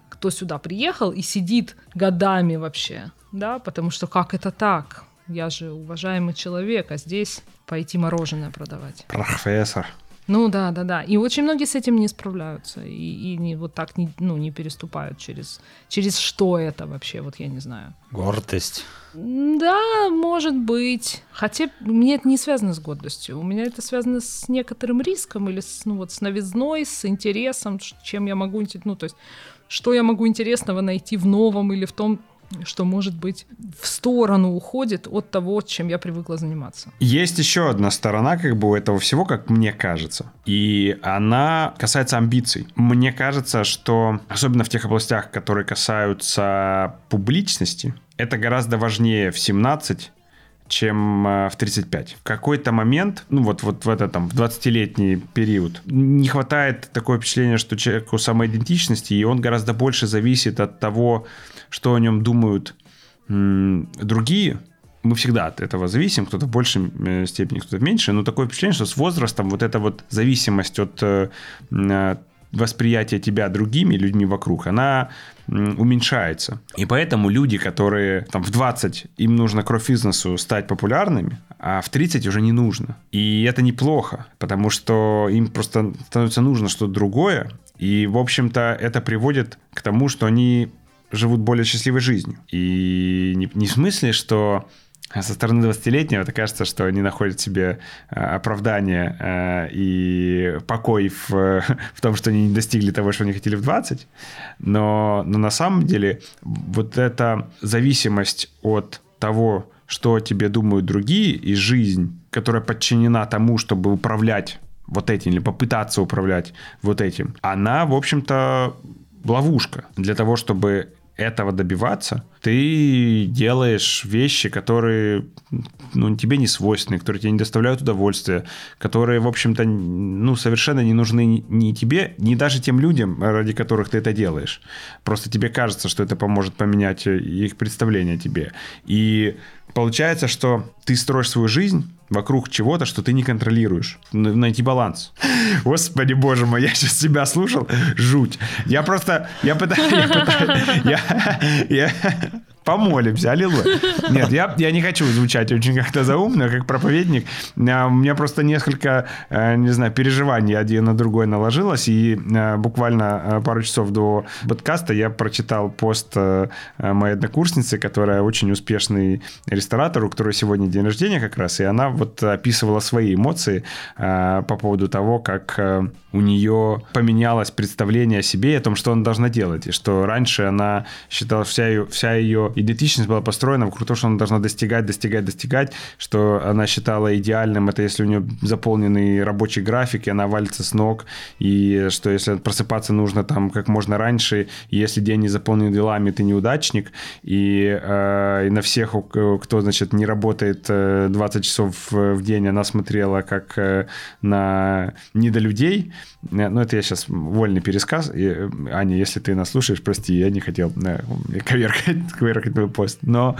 кто сюда приехал и сидит годами вообще, да, потому что как это так? Я же уважаемый человек, а здесь пойти мороженое продавать. Профессор. Ну да, да, да. И очень многие с этим не справляются. И, и не, вот так не, ну, не переступают через, через что это вообще, вот я не знаю. Гордость. Да, может быть. Хотя мне это не связано с гордостью. У меня это связано с некоторым риском или с, ну, вот, с новизной, с интересом, чем я могу... Ну, то есть, что я могу интересного найти в новом или в том, что, может быть, в сторону уходит от того, чем я привыкла заниматься. Есть еще одна сторона как бы у этого всего, как мне кажется. И она касается амбиций. Мне кажется, что особенно в тех областях, которые касаются публичности, это гораздо важнее в 17, чем э, в 35. В какой-то момент, ну вот, вот в этот там, в 20-летний период, не хватает такое впечатление, что человеку самоидентичности, и он гораздо больше зависит от того, что о нем думают другие, мы всегда от этого зависим, кто-то в большей э, степени, кто-то в меньшей, но такое впечатление, что с возрастом вот эта вот зависимость от э, э восприятия тебя другими людьми вокруг, она уменьшается. И поэтому люди, которые там в 20, им нужно кровь-бизнесу стать популярными, а в 30 уже не нужно. И это неплохо, потому что им просто становится нужно что-то другое, и, в общем-то, это приводит к тому, что они живут более счастливой жизнью. И не, не в смысле, что со стороны 20-летнего это кажется, что они находят себе э, оправдание э, и покой в, в том, что они не достигли того, что они хотели в 20. Но, но на самом деле вот эта зависимость от того, что тебе думают другие, и жизнь, которая подчинена тому, чтобы управлять вот этим или попытаться управлять вот этим, она, в общем-то, ловушка для того, чтобы этого добиваться, ты делаешь вещи, которые ну, тебе не свойственны, которые тебе не доставляют удовольствия, которые, в общем-то, ну, совершенно не нужны ни тебе, ни даже тем людям, ради которых ты это делаешь. Просто тебе кажется, что это поможет поменять их представление тебе. И получается, что ты строишь свою жизнь вокруг чего-то, что ты не контролируешь. Найти баланс. Господи, боже мой, я сейчас себя слушал. Жуть. Я просто... Я пытаюсь... Я, пытаюсь, я, я, Помолимся, аллилуйя. Нет, я, я не хочу звучать очень как-то заумно, как проповедник. А, у меня просто несколько, э, не знаю, переживаний один на другой наложилось, и э, буквально э, пару часов до подкаста я прочитал пост моей однокурсницы, которая очень успешный ресторатор, у которой сегодня день рождения как раз, и она вот описывала свои эмоции по поводу того, как у нее поменялось представление о себе и о том, что она должна делать, и что раньше она считала вся ее, вся ее идентичность была построена вокруг того, что она должна достигать, достигать, достигать, что она считала идеальным, это если у нее заполненный рабочий график, и она валится с ног, и что если просыпаться нужно там как можно раньше, если день не заполнен делами, ты неудачник, и, э, и на всех, кто, значит, не работает 20 э, часов в день, она смотрела как э, на недолюдей, ну, это я сейчас вольный пересказ. И, Аня, если ты нас слушаешь, прости, я не хотел да, коверкать, коверкать твой пост. Но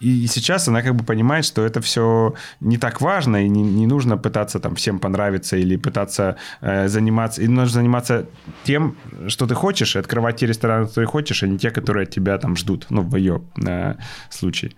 и сейчас она как бы понимает, что это все не так важно, и не, не нужно пытаться там всем понравиться или пытаться э, заниматься. И нужно заниматься тем, что ты хочешь, и открывать те рестораны, которые хочешь, а не те, которые от тебя там ждут. Ну, в ее э, случае.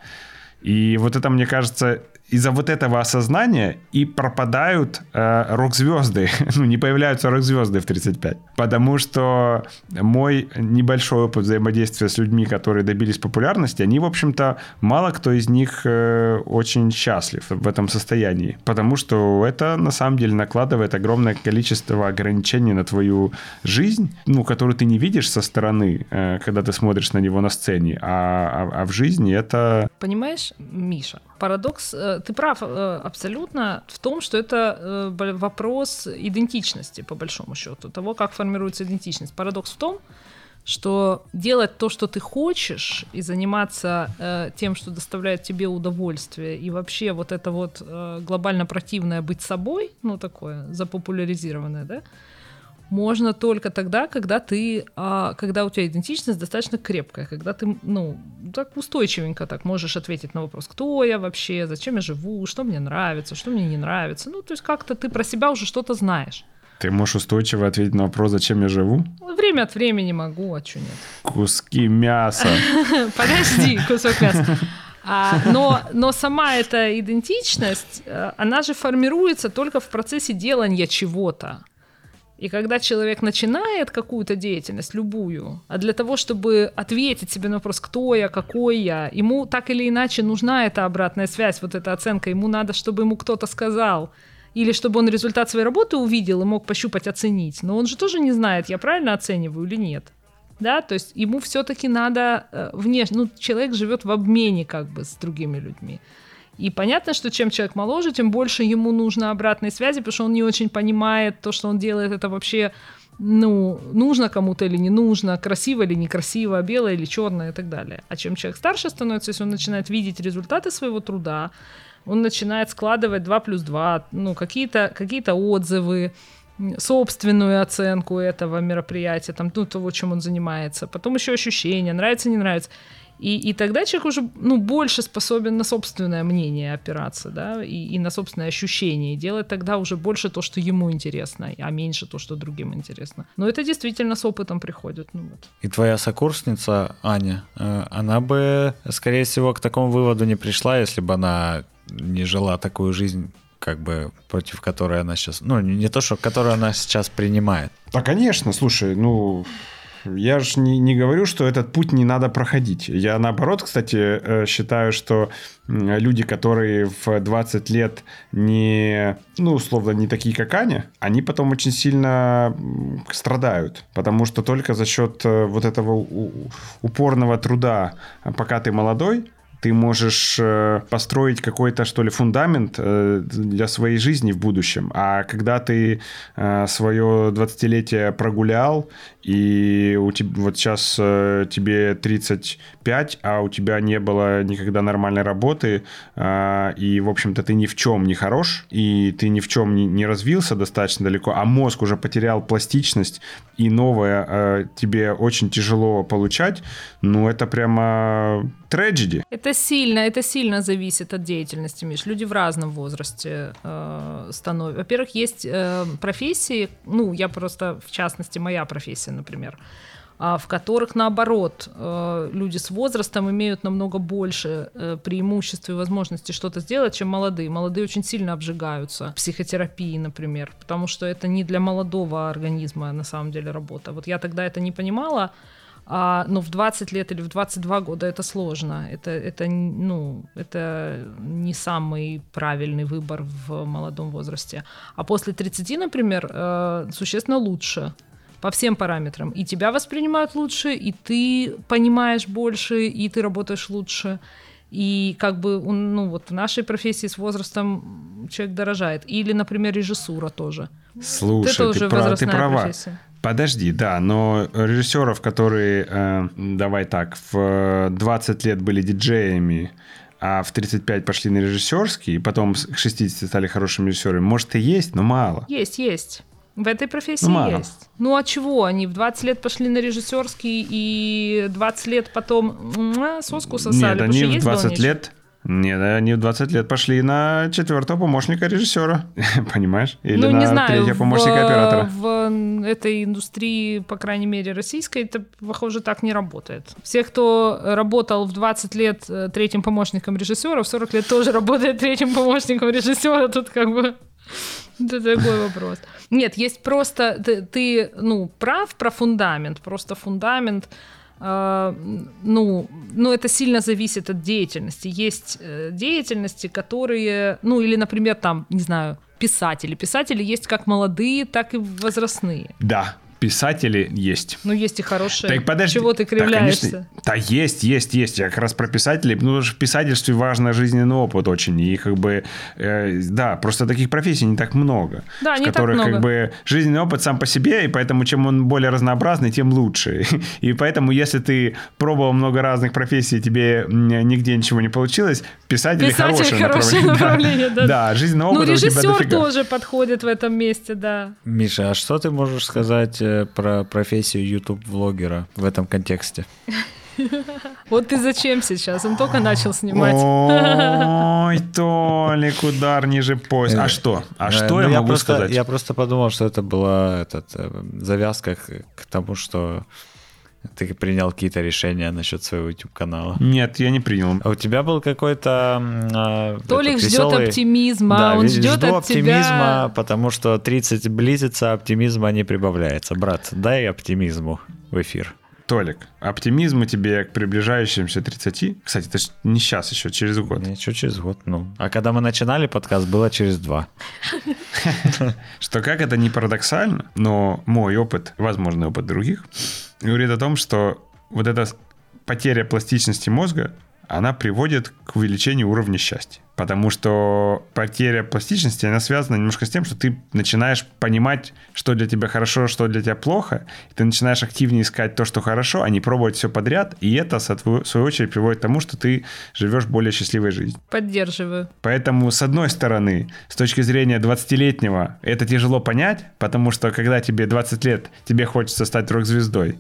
И вот это, мне кажется, из-за вот этого осознания и пропадают э, рок-звезды, ну, не появляются рок-звезды в 35. Потому что мой небольшой опыт взаимодействия с людьми, которые добились популярности, они, в общем-то, мало кто из них э, очень счастлив в этом состоянии. Потому что это, на самом деле, накладывает огромное количество ограничений на твою жизнь, ну, которую ты не видишь со стороны, э, когда ты смотришь на него на сцене, а, а, а в жизни это... Понимаешь, Миша, Парадокс, э, ты прав э, абсолютно в том, что это э, вопрос идентичности, по большому счету, того, как формируется идентичность. Парадокс в том, что делать то, что ты хочешь, и заниматься э, тем, что доставляет тебе удовольствие, и вообще вот это вот э, глобально противное быть собой, ну такое запопуляризированное, да, можно только тогда, когда ты, а, когда у тебя идентичность достаточно крепкая, когда ты, ну, так устойчивенько так можешь ответить на вопрос, кто я вообще, зачем я живу, что мне нравится, что мне не нравится. Ну, то есть как-то ты про себя уже что-то знаешь. Ты можешь устойчиво ответить на вопрос, зачем я живу? Время от времени могу, а что нет? Куски мяса. Подожди, кусок мяса. А, но, но сама эта идентичность, э, она же формируется только в процессе делания чего-то. И когда человек начинает какую-то деятельность, любую, а для того, чтобы ответить себе на вопрос, кто я, какой я, ему так или иначе нужна эта обратная связь, вот эта оценка, ему надо, чтобы ему кто-то сказал, или чтобы он результат своей работы увидел и мог пощупать, оценить. Но он же тоже не знает, я правильно оцениваю или нет. Да, то есть ему все-таки надо э, внешне, ну, человек живет в обмене как бы с другими людьми. И понятно, что чем человек моложе, тем больше ему нужно обратной связи, потому что он не очень понимает то, что он делает, это вообще ну, нужно кому-то или не нужно, красиво или некрасиво, белое или черное и так далее. А чем человек старше становится, если он начинает видеть результаты своего труда, он начинает складывать 2 плюс 2, ну, какие-то какие отзывы, собственную оценку этого мероприятия, там, ну, того, чем он занимается, потом еще ощущения, нравится, не нравится. И, и тогда человек уже ну, больше способен на собственное мнение опираться, да, и, и на собственное ощущение, и делать тогда уже больше то, что ему интересно, а меньше то, что другим интересно. Но это действительно с опытом приходит. Ну, вот. И твоя сокурсница, Аня, э, она бы, скорее всего, к такому выводу не пришла, если бы она не жила такую жизнь, как бы против которой она сейчас, ну не то, что которую она сейчас принимает. Да, конечно, слушай, ну я же не, не говорю, что этот путь не надо проходить. Я наоборот, кстати, э, считаю, что люди, которые в 20 лет не, ну, условно, не такие, как Аня, они потом очень сильно страдают. Потому что только за счет э, вот этого упорного труда, пока ты молодой, ты можешь э, построить какой-то, что ли, фундамент для своей жизни в будущем. А когда ты свое 20-летие прогулял и у тебя, вот сейчас э, тебе 35, а у тебя не было никогда нормальной работы, э, и, в общем-то, ты ни в чем не хорош, и ты ни в чем не, развился достаточно далеко, а мозг уже потерял пластичность, и новое э, тебе очень тяжело получать, ну, это прямо трагедия. Это сильно, это сильно зависит от деятельности, Миш. Люди в разном возрасте э, становятся. Во-первых, есть э, профессии, ну, я просто, в частности, моя профессия, например, а, в которых, наоборот, э, люди с возрастом имеют намного больше э, преимуществ и возможностей что-то сделать, чем молодые. Молодые очень сильно обжигаются психотерапии, например, потому что это не для молодого организма на самом деле работа. Вот я тогда это не понимала, а, но в 20 лет или в 22 года это сложно. Это, это, ну, это не самый правильный выбор в молодом возрасте. А после 30, например, э, существенно лучше по всем параметрам. И тебя воспринимают лучше, и ты понимаешь больше, и ты работаешь лучше. И как бы, ну вот в нашей профессии с возрастом человек дорожает. Или, например, режиссура тоже. Слушай, ты, тоже ты, прав, ты права. Профессия. Подожди, да, но режиссеров, которые, э, давай так, в 20 лет были диджеями, а в 35 пошли на режиссерский, и потом к 60 стали хорошими режиссерами, может и есть, но мало. Есть, есть. В этой профессии ну, есть. Ну а чего? Они в 20 лет пошли на режиссерский и 20 лет потом соску сосали. Нет, они в 20 лет нет, они в 20 лет пошли на четвертого помощника режиссера, понимаешь? Или ну, на не знаю, третьего помощника в, оператора. В этой индустрии, по крайней мере, российской, это, похоже, так не работает. Все, кто работал в 20 лет э, третьим помощником режиссера, в 40 лет тоже работает третьим помощником режиссера. Тут как бы это такой вопрос. Нет, есть просто... Ты, ты ну, прав про фундамент. Просто фундамент... Э, ну, ну, это сильно зависит от деятельности. Есть э, деятельности, которые... Ну, или, например, там, не знаю, писатели. Писатели есть как молодые, так и возрастные. Да, писатели есть. Ну, есть и хорошие. Так подожди. Чего ты Да, кривляешься? конечно. Да, есть, есть, есть. Я как раз про писателей. Ну, в писательстве важно жизненный опыт очень. И как бы, э, да, просто таких профессий не так много. Да, в не так которых много. как бы жизненный опыт сам по себе, и поэтому чем он более разнообразный, тем лучше. И поэтому, если ты пробовал много разных профессий, тебе нигде ничего не получилось, писатель, Писатель хорошее, хорошее направление, да. Да, жизненный Ну, опыт у тебя режиссер тоже подходит в этом месте, да. Миша, а что ты можешь сказать э, про профессию YouTube-влогера в этом контексте? Вот ты зачем сейчас? Он только начал снимать. Ой, Толик, удар ниже пояса. А что? А Э, что ну, я могу просто, сказать? Я просто подумал, что это была э, завязка к тому, что ты принял какие-то решения насчет своего YouTube-канала. Нет, я не принял. А у тебя был какой-то... м, а, Толик этот ждет веселый- оптимизма, Да, он ждет жду от оптимизма, тебя... потому что 30 близится, оптимизма не прибавляется. Брат, дай оптимизму в эфир. Толик, оптимизм у тебе к приближающимся 30. Кстати, это не сейчас еще, через год. Ничего, через год, ну. А когда мы начинали подкаст, было через два. Что как это не парадоксально, но мой опыт, возможно, опыт других, говорит о том, что вот эта потеря пластичности мозга, она приводит к увеличению уровня счастья. Потому что потеря пластичности, она связана немножко с тем, что ты начинаешь понимать, что для тебя хорошо, что для тебя плохо, и ты начинаешь активнее искать то, что хорошо, а не пробовать все подряд, и это, в свою очередь, приводит к тому, что ты живешь более счастливой жизнью. Поддерживаю. Поэтому, с одной стороны, с точки зрения 20-летнего, это тяжело понять, потому что когда тебе 20 лет, тебе хочется стать рок-звездой.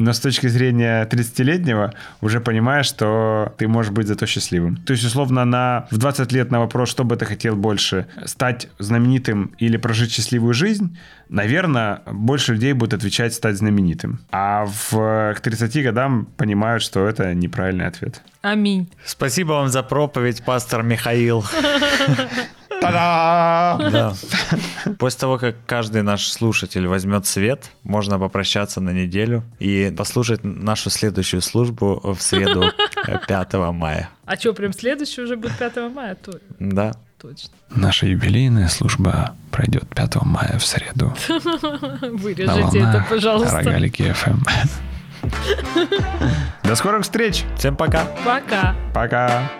Но с точки зрения 30-летнего уже понимаешь, что ты можешь быть зато счастливым. То есть, условно, на, в 20 лет на вопрос, что бы ты хотел больше, стать знаменитым или прожить счастливую жизнь, наверное, больше людей будут отвечать стать знаменитым. А в, к 30 годам понимают, что это неправильный ответ. Аминь. Спасибо вам за проповедь, пастор Михаил. Та-да! Да. После того, как каждый наш слушатель возьмет свет, можно попрощаться на неделю и послушать нашу следующую службу в среду э, 5 мая. А что, прям следующий уже будет 5 мая? То- Да. Точно. Наша юбилейная служба пройдет 5 мая в среду. Вырежите это, пожалуйста. Рогалики FM. До скорых встреч. Всем пока. Пока. Пока.